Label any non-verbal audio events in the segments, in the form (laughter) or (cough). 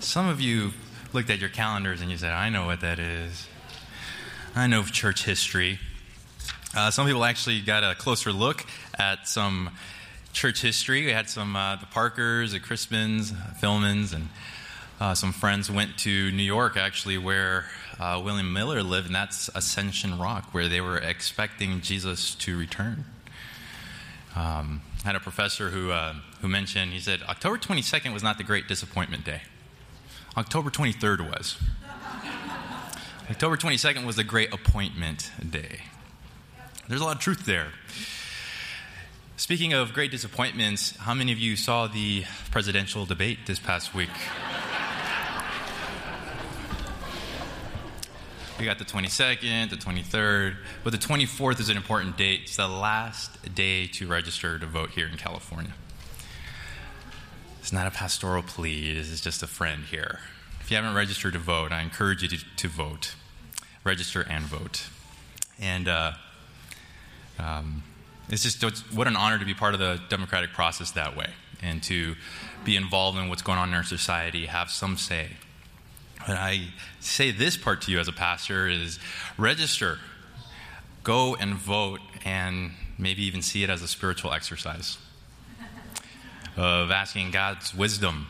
Some of you looked at your calendars and you said, I know what that is. I know church history. Uh, some people actually got a closer look at some church history. We had some, uh, the Parkers, the Crispins, Philmans, and uh, some friends went to New York, actually, where uh, William Miller lived, and that's Ascension Rock, where they were expecting Jesus to return. Um, I had a professor who, uh, who mentioned, he said, October 22nd was not the great disappointment day. October 23rd was. October 22nd was the great appointment day. There's a lot of truth there. Speaking of great disappointments, how many of you saw the presidential debate this past week? We got the 22nd, the 23rd, but the 24th is an important date. It's the last day to register to vote here in California. It's not a pastoral plea, this is just a friend here. If you haven't registered to vote, I encourage you to, to vote. Register and vote. And uh, um, it's just what an honor to be part of the democratic process that way and to be involved in what's going on in our society, have some say. But I say this part to you as a pastor is register, go and vote, and maybe even see it as a spiritual exercise of asking God's wisdom,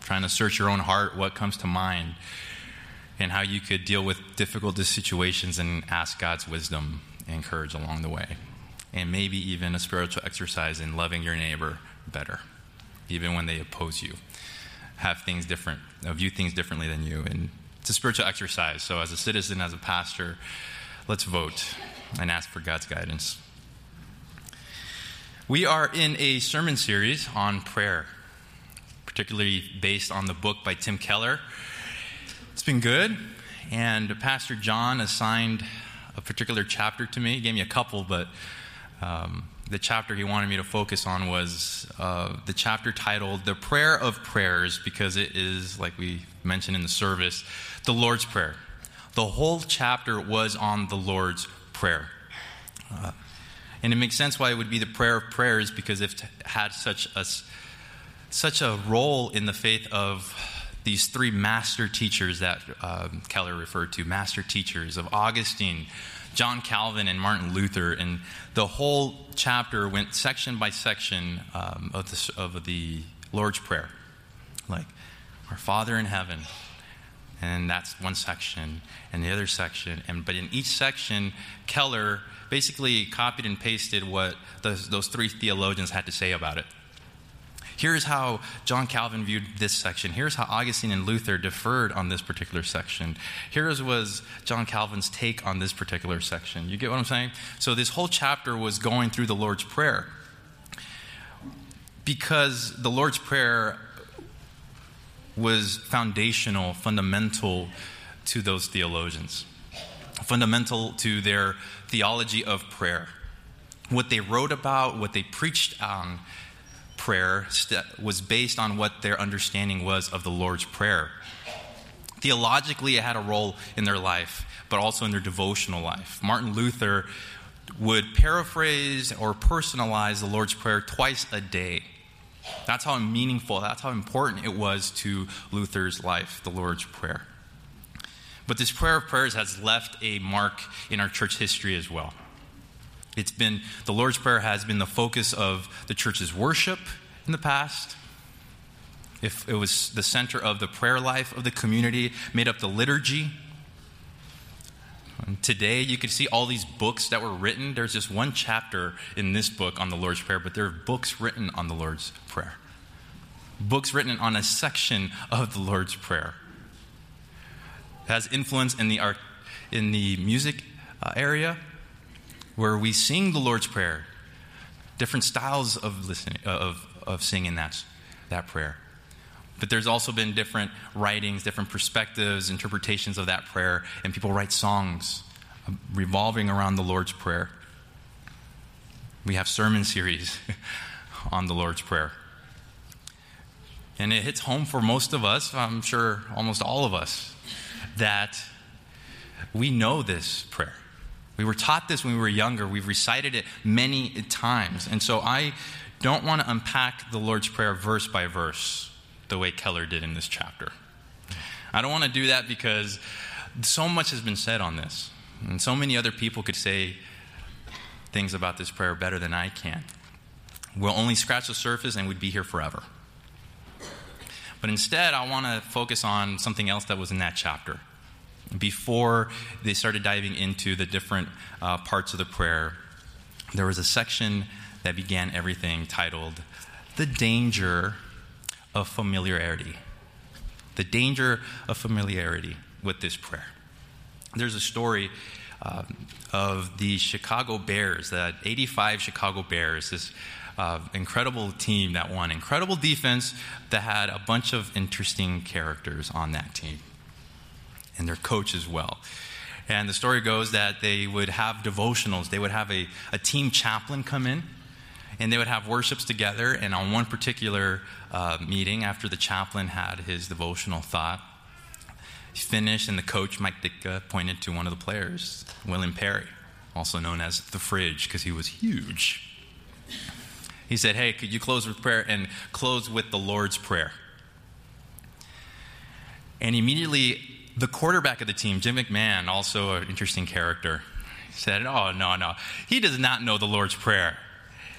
trying to search your own heart, what comes to mind, and how you could deal with difficult situations and ask God's wisdom and courage along the way. And maybe even a spiritual exercise in loving your neighbor better, even when they oppose you have things different, uh, view things differently than you. And it's a spiritual exercise. So, as a citizen, as a pastor, let's vote and ask for God's guidance. We are in a sermon series on prayer, particularly based on the book by Tim Keller. It's been good, and Pastor John assigned a particular chapter to me. He gave me a couple, but um, the chapter he wanted me to focus on was uh, the chapter titled The Prayer of Prayers, because it is, like we mentioned in the service, the Lord's Prayer. The whole chapter was on the Lord's Prayer. Uh, and it makes sense why it would be the prayer of prayers because it had such a, such a role in the faith of these three master teachers that uh, Keller referred to master teachers of Augustine, John Calvin and Martin Luther, and the whole chapter went section by section um, of, the, of the Lord's Prayer. Like, Our Father in heaven, and that's one section, and the other section. And, but in each section, Keller basically copied and pasted what those, those three theologians had to say about it. Here's how John Calvin viewed this section. Here's how Augustine and Luther deferred on this particular section. Here's was John Calvin's take on this particular section. You get what I'm saying? So this whole chapter was going through the Lord's Prayer. Because the Lord's Prayer was foundational, fundamental to those theologians, fundamental to their theology of prayer. What they wrote about, what they preached on, prayer was based on what their understanding was of the Lord's Prayer. Theologically, it had a role in their life, but also in their devotional life. Martin Luther would paraphrase or personalize the Lord's Prayer twice a day. That's how meaningful, that's how important it was to Luther's life, the Lord's Prayer. But this prayer of prayers has left a mark in our church history as well. It's been, the Lord's Prayer has been the focus of the church's worship in the past. If it was the center of the prayer life of the community, made up the liturgy. And today, you can see all these books that were written. There's just one chapter in this book on the Lord's Prayer, but there are books written on the Lord's Prayer. Books written on a section of the Lord's Prayer. Has influence in the art, in the music uh, area where we sing the Lord's Prayer, different styles of listening, uh, of, of singing that, that prayer. But there's also been different writings, different perspectives, interpretations of that prayer, and people write songs revolving around the Lord's Prayer. We have sermon series (laughs) on the Lord's Prayer. And it hits home for most of us, I'm sure almost all of us, that we know this prayer. We were taught this when we were younger. We've recited it many times. And so I don't want to unpack the Lord's Prayer verse by verse. the way Keller did in this chapter. I don't want to do that because so much has been said on this, and so many other people could say things about this prayer better than I can. We'll only scratch the surface and we'd be here forever. But instead, I want to focus on something else that was in that chapter. Before they started diving into the different uh, parts of the prayer, there was a section that began everything titled The Danger of Familiarity. The Danger of Familiarity with this prayer. There's a story uh, of the Chicago Bears, the 85 Chicago Bears, this uh, incredible team that won, incredible defense that had a bunch of interesting characters on that team, and their coach as well. And the story goes that they would have devotionals. They would have a, a team chaplain come in, and they would have worships together. And on one particular uh, meeting, after the chaplain had his devotional thought, he finished, and the coach, Mike Ditka, pointed to one of the players, William Perry, also known as the Fridge, because he was huge. He said, Hey, could you close with prayer and close with the Lord's Prayer? And immediately, the quarterback of the team, Jim McMahon, also an interesting character, said, Oh, no, no. He does not know the Lord's Prayer.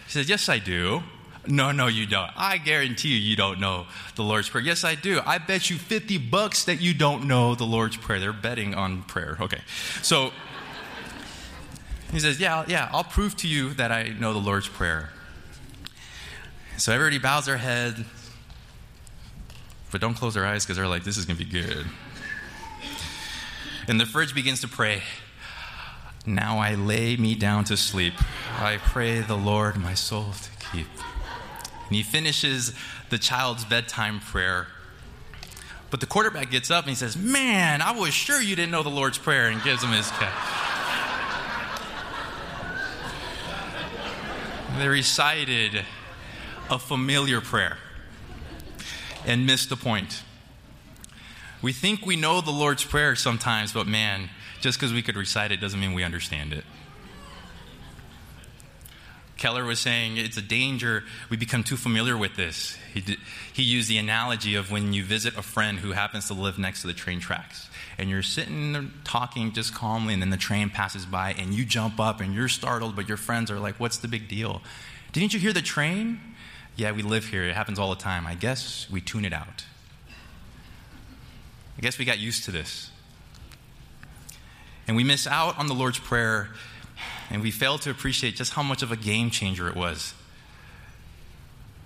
He said, Yes, I do. No, no, you don't. I guarantee you, you don't know the Lord's Prayer. Yes, I do. I bet you 50 bucks that you don't know the Lord's Prayer. They're betting on prayer. Okay. So he says, Yeah, yeah, I'll prove to you that I know the Lord's Prayer. So everybody bows their head, but don't close their eyes because they're like, this is going to be good. And the fridge begins to pray. Now I lay me down to sleep. I pray the Lord my soul to keep. And he finishes the child's bedtime prayer. But the quarterback gets up and he says, Man, I was sure you didn't know the Lord's Prayer, and gives him his cap. they recited a familiar prayer and missed the point. We think we know the Lord's Prayer sometimes, but man, just because we could recite it doesn't mean we understand it. Keller was saying it's a danger we become too familiar with this. He, did, he used the analogy of when you visit a friend who happens to live next to the train tracks, and you're sitting there talking just calmly, and then the train passes by, and you jump up and you're startled, but your friends are like, What's the big deal? Didn't you hear the train? Yeah, we live here. It happens all the time. I guess we tune it out. I guess we got used to this. And we miss out on the Lord's Prayer, and we fail to appreciate just how much of a game changer it was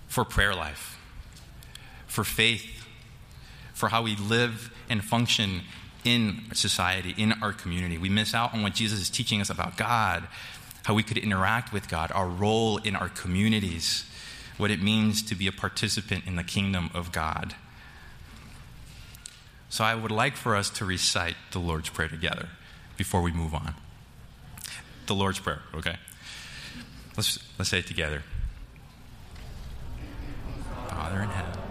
for prayer life, for faith, for how we live and function in society, in our community. We miss out on what Jesus is teaching us about God, how we could interact with God, our role in our communities what it means to be a participant in the kingdom of God. So I would like for us to recite the Lord's Prayer together before we move on. The Lord's Prayer, okay? Let's, let's say it together. Father in heaven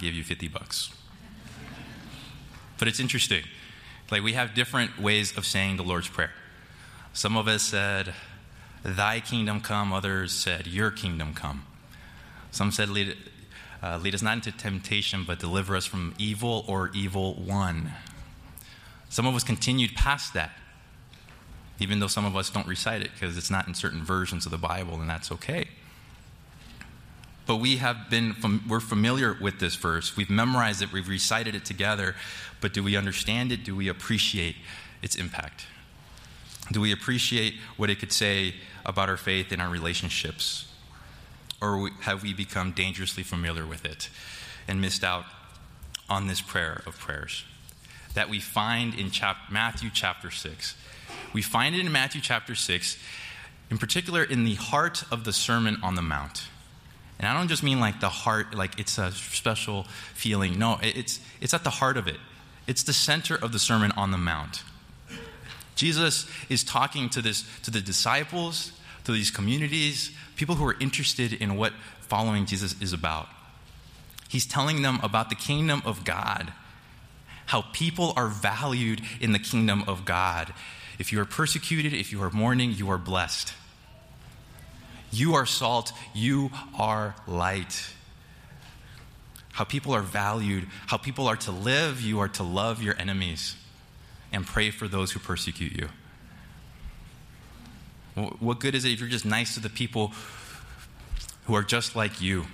give you 50 bucks. But it's interesting. Like, we have different ways of saying the Lord's Prayer. Some of us said, Thy kingdom come. Others said, Your kingdom come. Some said, Lead, uh, lead us not into temptation, but deliver us from evil or evil one. Some of us continued past that, even though some of us don't recite it because it's not in certain versions of the Bible, and that's okay but we have been we're familiar with this verse. We've memorized it we've recited it together but do we understand it? Do we appreciate its impact? Do we appreciate what it could say about our faith and our relationships? Or have we become dangerously familiar with it and missed out on this prayer of prayers? That we find in chap- Matthew chapter 6 we find it in Matthew chapter 6 in particular in the heart of the sermon on the mount And I don't just mean like the heart, like it's a special feeling. No, it's, it's at the heart of it. It's the center of the Sermon on the Mount. Jesus is talking to, this, to the disciples, to these communities, people who are interested in what following Jesus is about. He's telling them about the kingdom of God, how people are valued in the kingdom of God. If you are persecuted, if you are mourning, you are blessed. You are salt, you are light. How people are valued, how people are to live, you are to love your enemies and pray for those who persecute you. What good is it if you're just nice to the people who are just like you?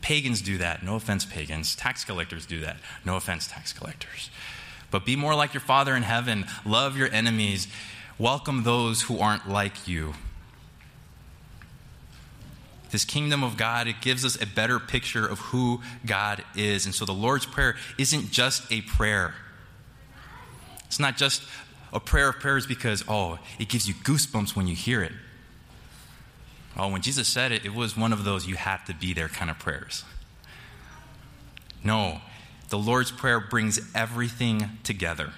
Pagans do that. No offense, pagans. Tax collectors do that. No offense, tax collectors. But be more like your Father in heaven. Love your enemies. Welcome those who aren't like you this kingdom of God, it gives us a better picture of who God is. And so the Lord's Prayer isn't just a prayer. It's not just a prayer of prayers because, oh, it gives you goosebumps when you hear it. Oh, when Jesus said it, it was one of those you have to be there kind of prayers. No, the Lord's Prayer brings everything together.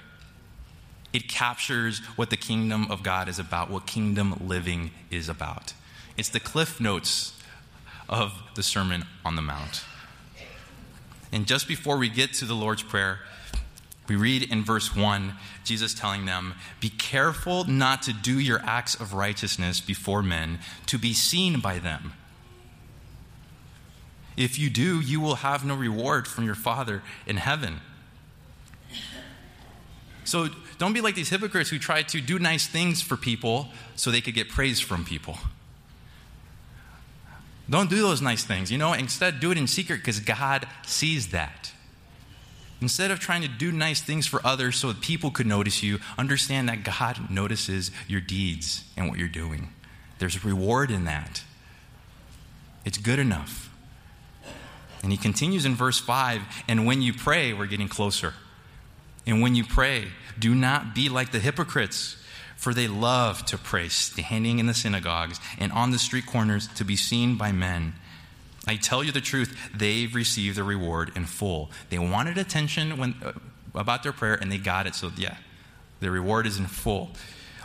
It captures what the kingdom of God is about, what kingdom living is about. It's the cliff notes of the Sermon on the Mount. And just before we get to the Lord's Prayer, we read in verse 1, Jesus telling them, Be careful not to do your acts of righteousness before men to be seen by them. If you do, you will have no reward from your Father in heaven. So don't be like these hypocrites who try to do nice things for people so they could get praise from people. Don't do those nice things, you know? Instead, do it in secret because God sees that. Instead of trying to do nice things for others so that people could notice you, understand that God notices your deeds and what you're doing. There's a reward in that. It's good enough. And he continues in verse 5 and when you pray, we're getting closer. And when you pray, do not be like the hypocrites for they love to pray, standing in the synagogues and on the street corners to be seen by men. I tell you the truth, they've received the reward in full. They wanted attention when, uh, about their prayer, and they got it. So, yeah, the reward is in full.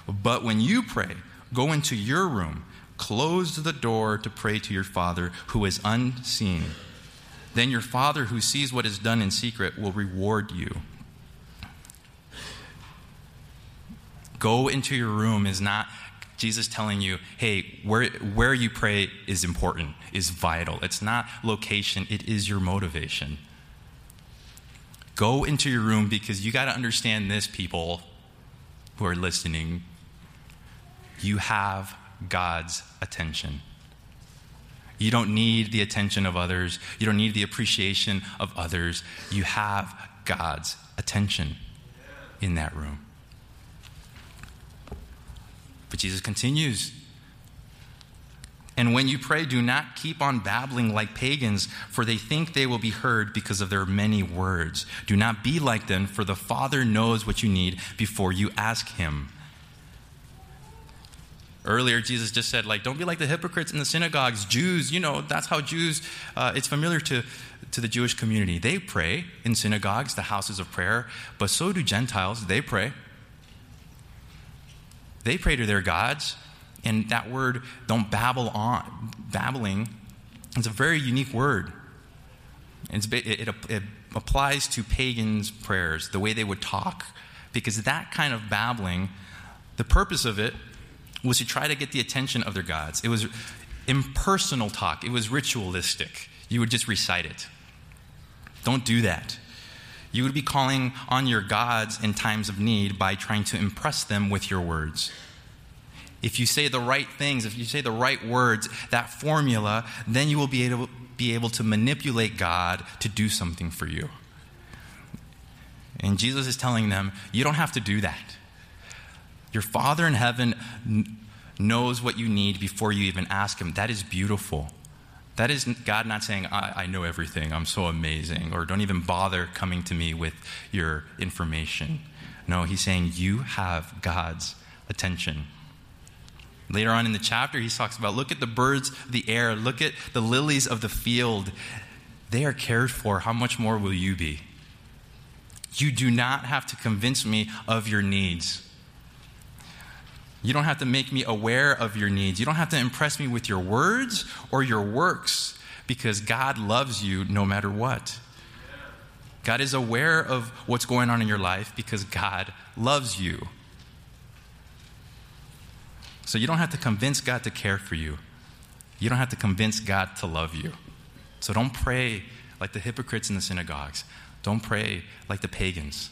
But when you pray, go into your room, close the door to pray to your Father who is unseen. Then your Father who sees what is done in secret will reward you. Go into your room is not Jesus telling you, hey, where, where you pray is important, is vital. It's not location, it is your motivation. Go into your room because you got to understand this, people who are listening. You have God's attention. You don't need the attention of others, you don't need the appreciation of others. You have God's attention in that room. But Jesus continues. And when you pray, do not keep on babbling like pagans, for they think they will be heard because of their many words. Do not be like them, for the Father knows what you need before you ask Him. Earlier, Jesus just said, like, don't be like the hypocrites in the synagogues. Jews, you know, that's how Jews, uh, it's familiar to, to the Jewish community. They pray in synagogues, the houses of prayer, but so do Gentiles. They pray. They pray to their gods, and that word, don't babble on, babbling, is a very unique word. It, it, it applies to pagans' prayers, the way they would talk, because that kind of babbling, the purpose of it was to try to get the attention of their gods. It was impersonal talk, it was ritualistic. You would just recite it. Don't do that. You would be calling on your gods in times of need by trying to impress them with your words. If you say the right things, if you say the right words, that formula, then you will be able, be able to manipulate God to do something for you. And Jesus is telling them, you don't have to do that. Your Father in heaven knows what you need before you even ask Him. That is beautiful. That is God not saying, I, I, know everything, I'm so amazing, or don't even bother coming to me with your information. No, He's saying, You have God's attention. Later on in the chapter, he talks about look at the birds of the air, look at the lilies of the field. They are cared for. How much more will you be? You do not have to convince me of your needs. You don't have to make me aware of your needs. You don't have to impress me with your words or your works because God loves you no matter what. God is aware of what's going on in your life because God loves you. So you don't have to convince God to care for you. You don't have to convince God to love you. So don't pray like the hypocrites in the synagogues. Don't pray like the pagans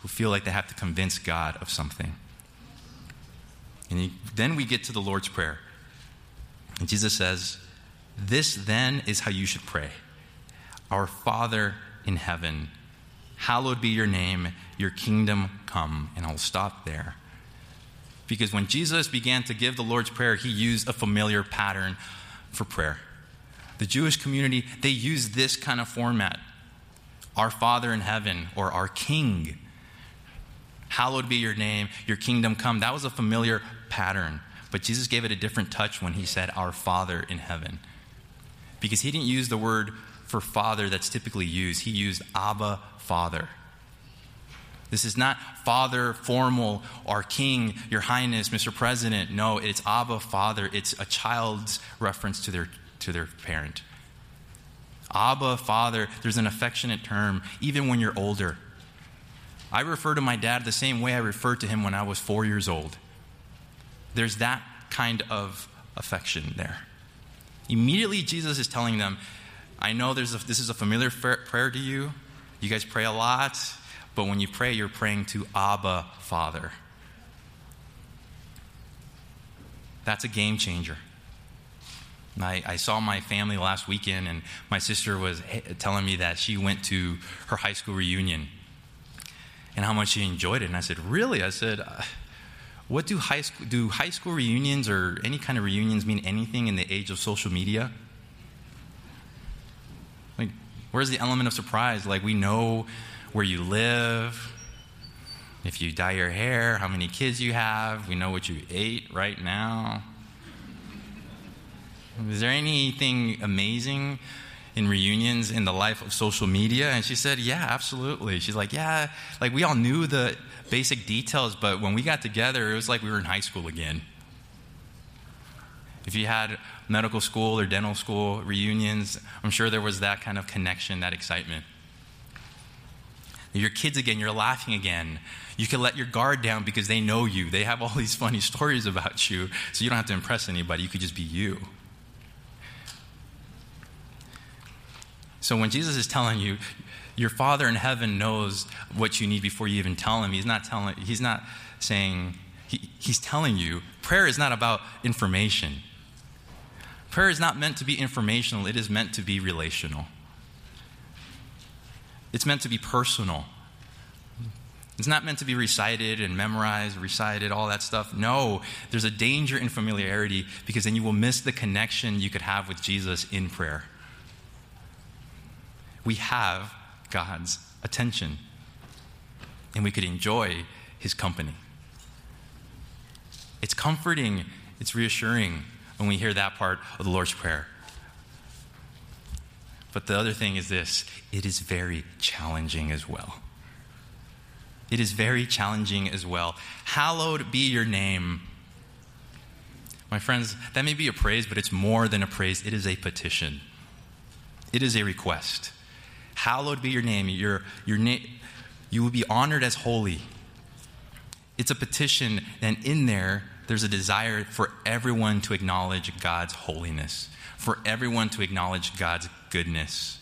who feel like they have to convince God of something. And he, then we get to the Lord's Prayer. And Jesus says, This then is how you should pray Our Father in heaven, hallowed be your name, your kingdom come. And I'll stop there. Because when Jesus began to give the Lord's Prayer, he used a familiar pattern for prayer. The Jewish community, they used this kind of format Our Father in heaven, or Our King. Hallowed be your name, your kingdom come. That was a familiar pattern. But Jesus gave it a different touch when he said, Our Father in heaven. Because he didn't use the word for father that's typically used, he used Abba, Father. This is not Father, formal, our King, Your Highness, Mr. President. No, it's Abba, Father. It's a child's reference to their, to their parent. Abba, Father, there's an affectionate term, even when you're older. I refer to my dad the same way I referred to him when I was four years old. There's that kind of affection there. Immediately, Jesus is telling them, I know there's a, this is a familiar prayer to you. You guys pray a lot. But when you pray, you're praying to Abba, Father. That's a game changer. I, I, saw my family last weekend, and my sister was telling me that she went to her high school reunion and how much she enjoyed it. And I said, Really? I said, What do high, school, do high school reunions or any kind of reunions mean anything in the age of social media? Like, where's the element of surprise? Like, we know where you live, if you dye your hair, how many kids you have. We know what you ate right now. Is there anything amazing in reunions in the life of social media? And she said, Yeah, absolutely. She's like, Yeah, like we all knew the basic details, but when we got together, it was like we were in high school again. If you had medical school or dental school reunions, I'm sure there was that kind of connection, that excitement. Your kids again, you're laughing again. You can let your guard down because they know you. They have all these (laughs) funny stories about you, so you don't have to impress anybody. You could just be you. So when Jesus is telling you, your Father in heaven knows what you need before you even tell him, he's not telling, he's not saying, he, he's telling you, prayer is not about information. Prayer is not meant to be informational, it is meant to be relational. It's meant to be personal. It's not meant to be recited and memorized, recited, all that stuff. No, there's a danger in familiarity because then you will miss the connection you could have with Jesus in prayer. We have God's attention, and we could enjoy his company. It's comforting, it's reassuring when we hear that part of the Lord's Prayer. But the other thing is this it is very challenging as well. It is very challenging as well. Hallowed be your name. My friends, that may be a praise, but it's more than a praise. It is a petition, it is a request. Hallowed be your name. Your, your na- you will be honored as holy. It's a petition, and in there, there's a desire for everyone to acknowledge God's holiness for everyone to acknowledge God's goodness,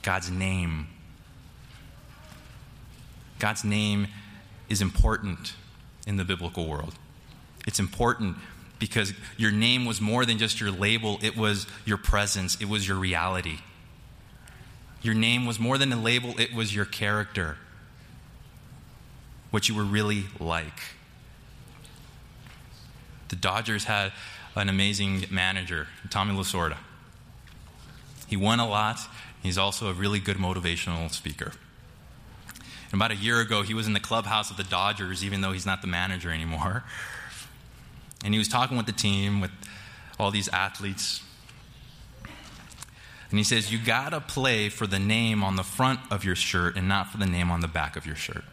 God's name. God's name is important in the biblical world. It's important because your name was more than just your label, it was your presence, it was your reality. Your name was more than a label, it was your character, what you were really like. The Dodgers had an amazing manager, Tommy Lasorda. He won a lot. He's also a really good motivational speaker. And about a year ago, he was in the clubhouse of the Dodgers, even though he's not the manager anymore. And he was talking with the team, with all these athletes. And he says, You got to play for the name on the front of your shirt and not for the name on the back of your shirt.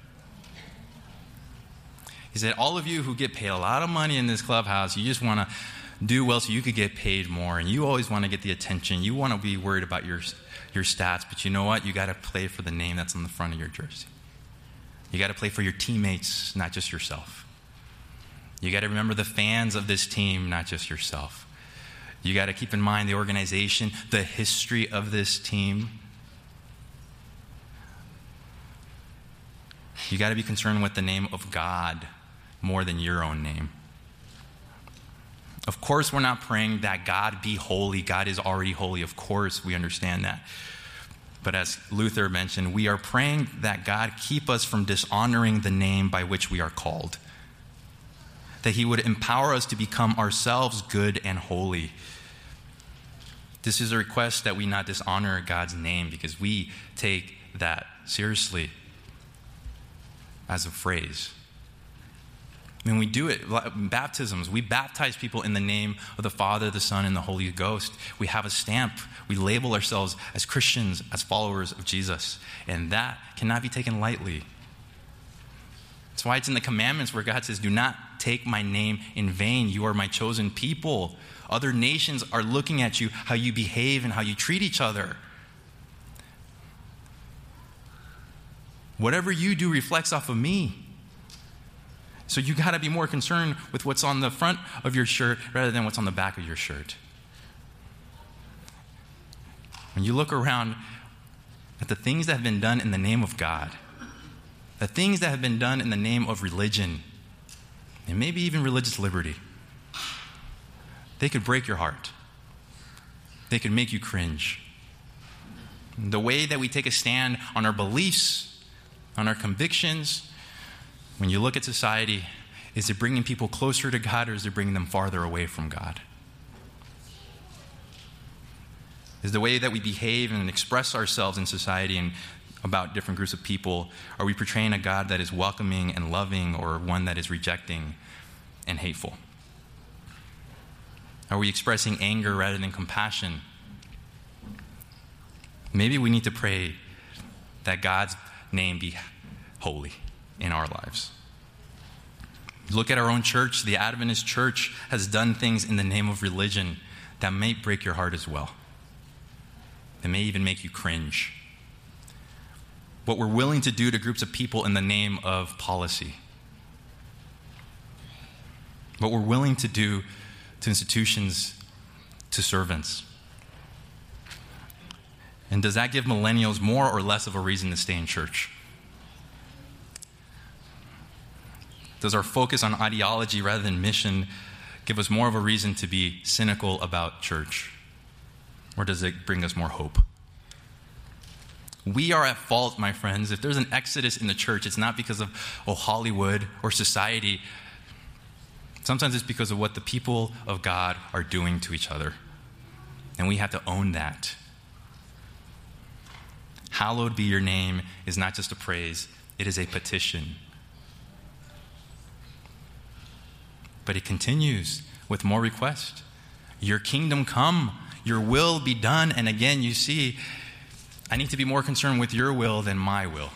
He said, All of you who get paid a lot of money in this clubhouse, you just want to do well so you could get paid more. And you always want to get the attention. You want to be worried about your, your stats. But you know what? You got to play for the name that's on the front of your jersey. You got to play for your teammates, not just yourself. You got to remember the fans of this team, not just yourself. You got to keep in mind the organization, the history of this team. You got to be concerned with the name of God more than your own name. Of course, we're not praying that God be holy. God is already holy. Of course, we understand that. But as Luther mentioned, we are praying that God keep us from dishonoring the name by which we are called. That He would empower us to become ourselves good and holy. This is a request that we not dishonor God's name because we take that seriously as a phrase. When we do it, baptisms, we baptize people in the name of the Father, the Son, and the Holy Ghost. We have a stamp. We label ourselves as Christians, as followers of Jesus. And that cannot be taken lightly. That's why it's in the commandments where God says, Do not take my name in vain. You are my chosen people. Other nations are looking at you, how you behave and how you treat each other. Whatever you do reflects off of me. So you got to be more concerned with what's on the front of your shirt rather than what's on the back of your shirt. When you look around at the things that have been done in the name of God, the things that have been done in the name of religion, and maybe even religious liberty, they could break your heart. They could make you cringe. The way that we take a stand on our beliefs, on our convictions, when you look at society, is it bringing people closer to God or is it bringing them farther away from God? Is the way that we behave and express ourselves in society and about different groups of people, are we portraying a God that is welcoming and loving or one that is rejecting and hateful? Are we expressing anger rather than compassion? Maybe we need to pray that God's name be holy in our lives. Look at our own church. The Adventist church has done things in the name of religion that may break your heart as well, that may even make you cringe. What we're willing to do to groups of people in the name of policy. What we're willing to do to institutions, to servants. And does that give millennials more or less of a reason to stay in church? Does our focus on ideology rather than mission give us more of a reason to be cynical about church? Or does it bring us more hope? We are at fault, my friends. If there's an exodus in the church, it's not because of oh, Hollywood or society. Sometimes it's because of what the people of God are doing to each other. And we have to own that. Hallowed be your name is not just a praise, it is a petition. But it continues with more request. Your kingdom come, your will be done. And again, you see, I need to be more concerned with your will than my will.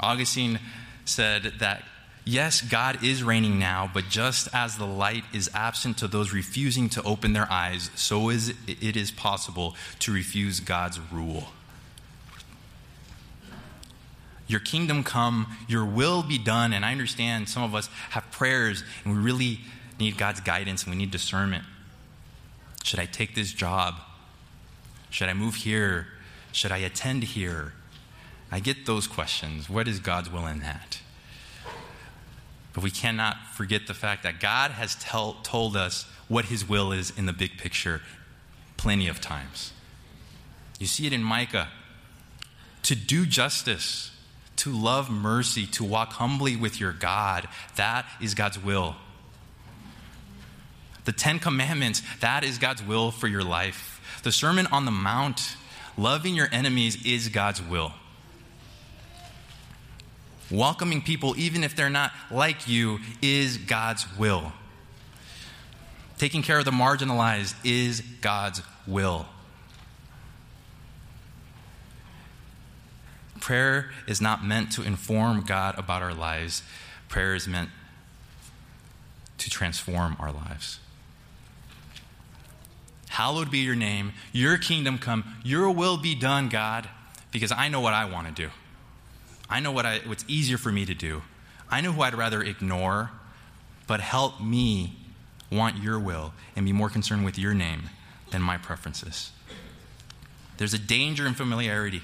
Augustine said that yes, God is reigning now, but just as the light is absent to those refusing to open their eyes, so is it is possible to refuse God's rule. Your kingdom come, your will be done. And I understand some of us have prayers and we really need God's guidance and we need discernment. Should I take this job? Should I move here? Should I attend here? I get those questions. What is God's will in that? But we cannot forget the fact that God has tell, told us what His will is in the big picture plenty of times. You see it in Micah. To do justice, to love mercy, to walk humbly with your God. That is God's will. The Ten Commandments, that is God's will for your life. The Sermon on the Mount, loving your enemies, is God's will. Welcoming people, even if they're not like you, is God's will. Taking care of the marginalized is God's will. Prayer is not meant to inform God about our lives, prayer is meant to transform our lives. Hallowed be your name, your kingdom come, your will be done, God, because I know what I want to do. I know what I, what's easier for me to do. I know who I'd rather ignore, but help me want your will and be more concerned with your name than my preferences. There's a danger in familiarity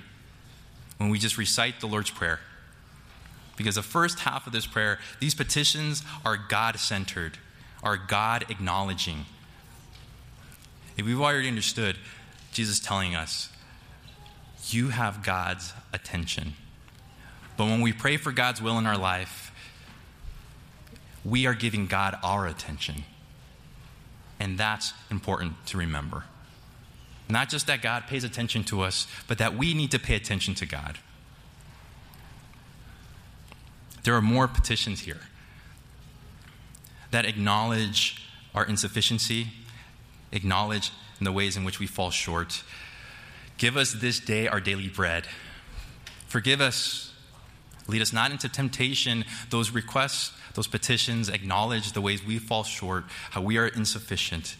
when we just recite the Lord's Prayer. Because the first half of this prayer, these petitions are God centered, are God acknowledging. If we've already understood, Jesus telling us, you have God's attention. But when we pray for God's will in our life, we are giving God our attention. And that's important to remember. Not just that God pays attention to us, but that we need to pay attention to God. There are more petitions here that acknowledge our insufficiency, acknowledge in the ways in which we fall short. Give us this day our daily bread. Forgive us. Lead us not into temptation. Those requests, those petitions acknowledge the ways we fall short, how we are insufficient.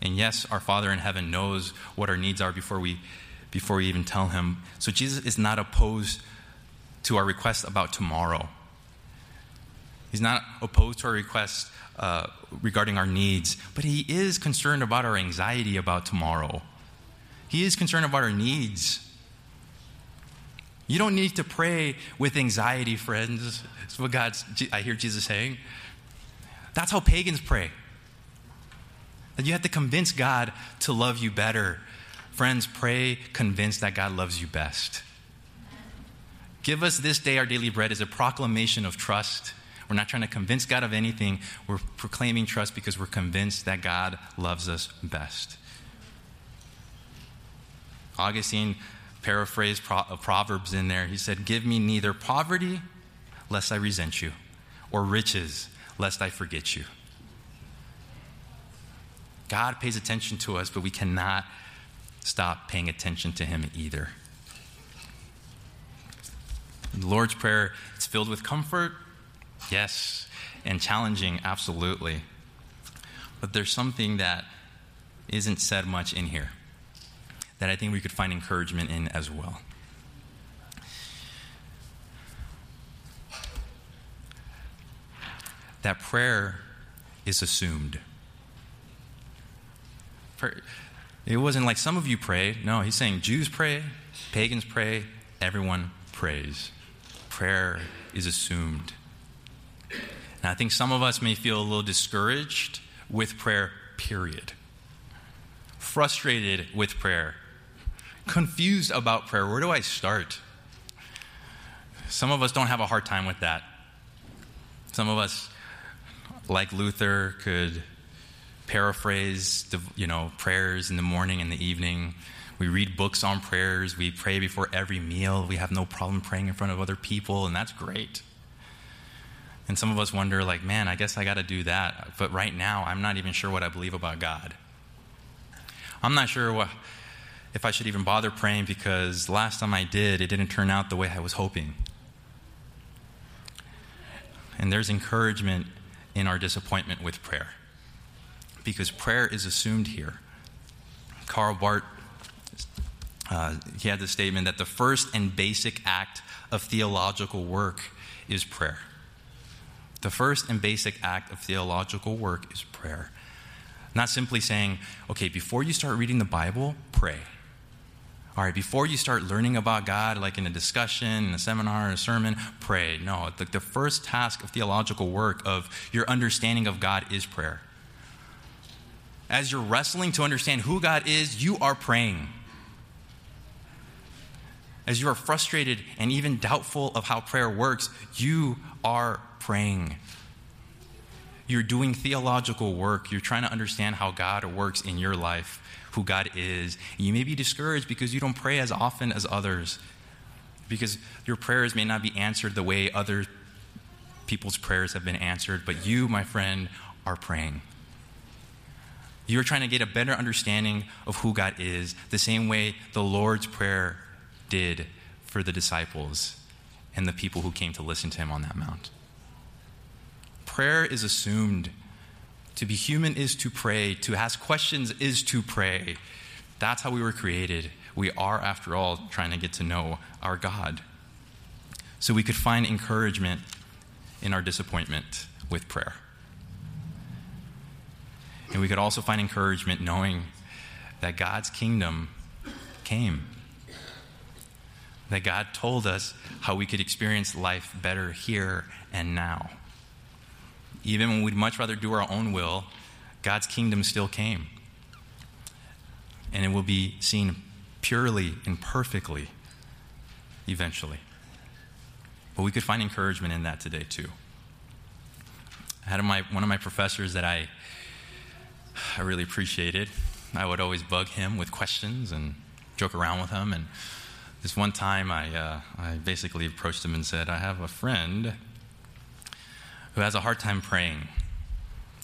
And yes, our Father in heaven knows what our needs are before we, before we even tell him. So Jesus is not opposed to our request about tomorrow. He's not opposed to our requests uh, regarding our needs, but he is concerned about our anxiety about tomorrow. He is concerned about our needs. You don't need to pray with anxiety, friends. That's what God's, I hear Jesus saying. That's how pagans pray. That you have to convince God to love you better. Friends, pray convinced that God loves you best. Give us this day our daily bread is a proclamation of trust. We're not trying to convince God of anything. We're proclaiming trust because we're convinced that God loves us best. Augustine paraphrased uh, Proverbs in there. He said, Give me neither poverty, lest I resent you, or riches, lest I forget you. God pays attention to us, but we cannot stop paying attention to Him either. The Lord's Prayer is filled with comfort, yes, and challenging, absolutely. But there's something that isn't said much in here that I think we could find encouragement in as well. That prayer is assumed. It wasn't like some of you pray. No, he's saying Jews pray, pagans pray, everyone prays. Prayer is assumed. And I think some of us may feel a little discouraged with prayer, period. Frustrated with prayer. Confused about prayer. Where do I start? Some of us don't have a hard time with that. Some of us, like Luther, could paraphrase the, you know prayers in the morning and the evening. We read books on prayers. We pray before every meal. We have no problem praying in front of other people, and that's great. And some of us wonder, like, man, I guess I got to do that. But right now, I'm not even sure what I believe about God. I'm not sure what, if I should even bother praying because last time I did, it didn't turn out the way I was hoping. And there's encouragement in our disappointment with prayer because prayer is assumed here. Karl Barth, uh, he had the statement that the first and basic act of theological work is prayer. The first and basic act of theological work is prayer. Not simply saying, okay, before you start reading the Bible, pray. All right, before you start learning about God, like in a discussion, in a seminar, in a sermon, pray. No, the, the first task of theological work, of your understanding of God, is prayer as you're wrestling to understand who God is, you are praying. As you are frustrated and even doubtful of how prayer works, you are praying. You're doing theological work. You're trying to understand how God works in your life, who God is. You may be discouraged because you don't pray as often as others. Because your prayers may not be answered the way other people's prayers have been answered, but you, my friend, are praying. You're trying to get a better understanding of who God is, the same way the Lord's Prayer did for the disciples and the people who came to listen to him on that mount. Prayer is assumed. To be human is to pray. To ask questions is to pray. That's how we were created. We are, after all, trying to get to know our God. So we could find encouragement in our disappointment with prayer. And we could also find encouragement knowing that God's kingdom came that God told us how we could experience life better here and now. Even when we'd much rather do our own will, God's kingdom still came. And it will be seen purely and perfectly eventually. But we could find encouragement in that today, too. I had my, one of my professors that I, I really appreciated. I would always bug him with questions and joke around with him. And this one time, I, uh, I basically approached him and said, I have a friend who has a hard time praying,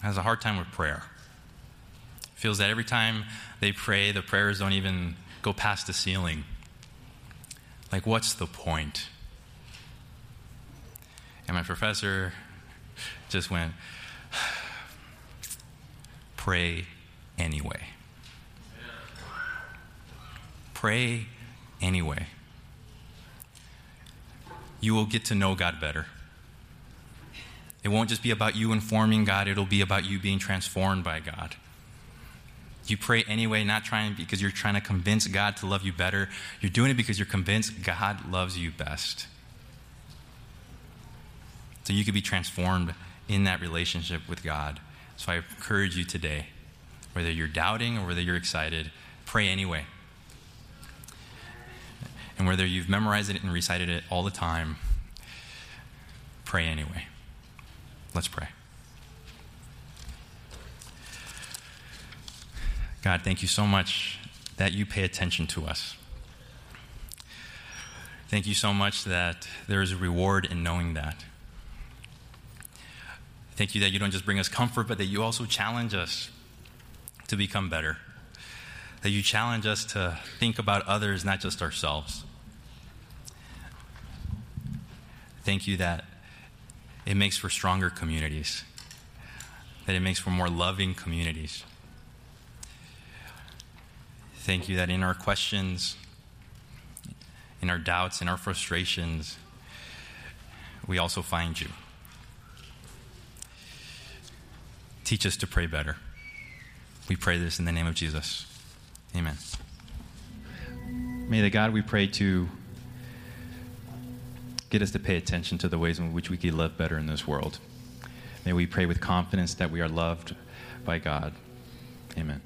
has a hard time with prayer. Feels that every time they pray, the prayers don't even go past the ceiling. Like, what's the point? And my professor just went, (sighs) pray anyway. Pray anyway. You will get to know God better. It won't just be about you informing God, it'll be about you being transformed by God. You pray anyway, not trying because you're trying to convince God to love you better. You're doing it because you're convinced God loves you best. So you could be transformed in that relationship with God. So I encourage you today, whether you're doubting or whether you're excited, pray anyway. And whether you've memorized it and recited it all the time, pray anyway. Let's pray. God, thank you so much that you pay attention to us. Thank you so much that there is a reward in knowing that. Thank you that you don't just bring us comfort, but that you also challenge us to become better that you challenge us to think about others, not just ourselves. Thank you that it makes for stronger communities, that it makes for more loving communities. Thank you that in our questions, in our doubts, in our frustrations, we also find you. Teach us to pray better. We pray this in the name of Jesus. Amen. May the God we pray to get us to pay attention to the ways in which we can live better in this world. May we pray with confidence that we are loved by God. Amen.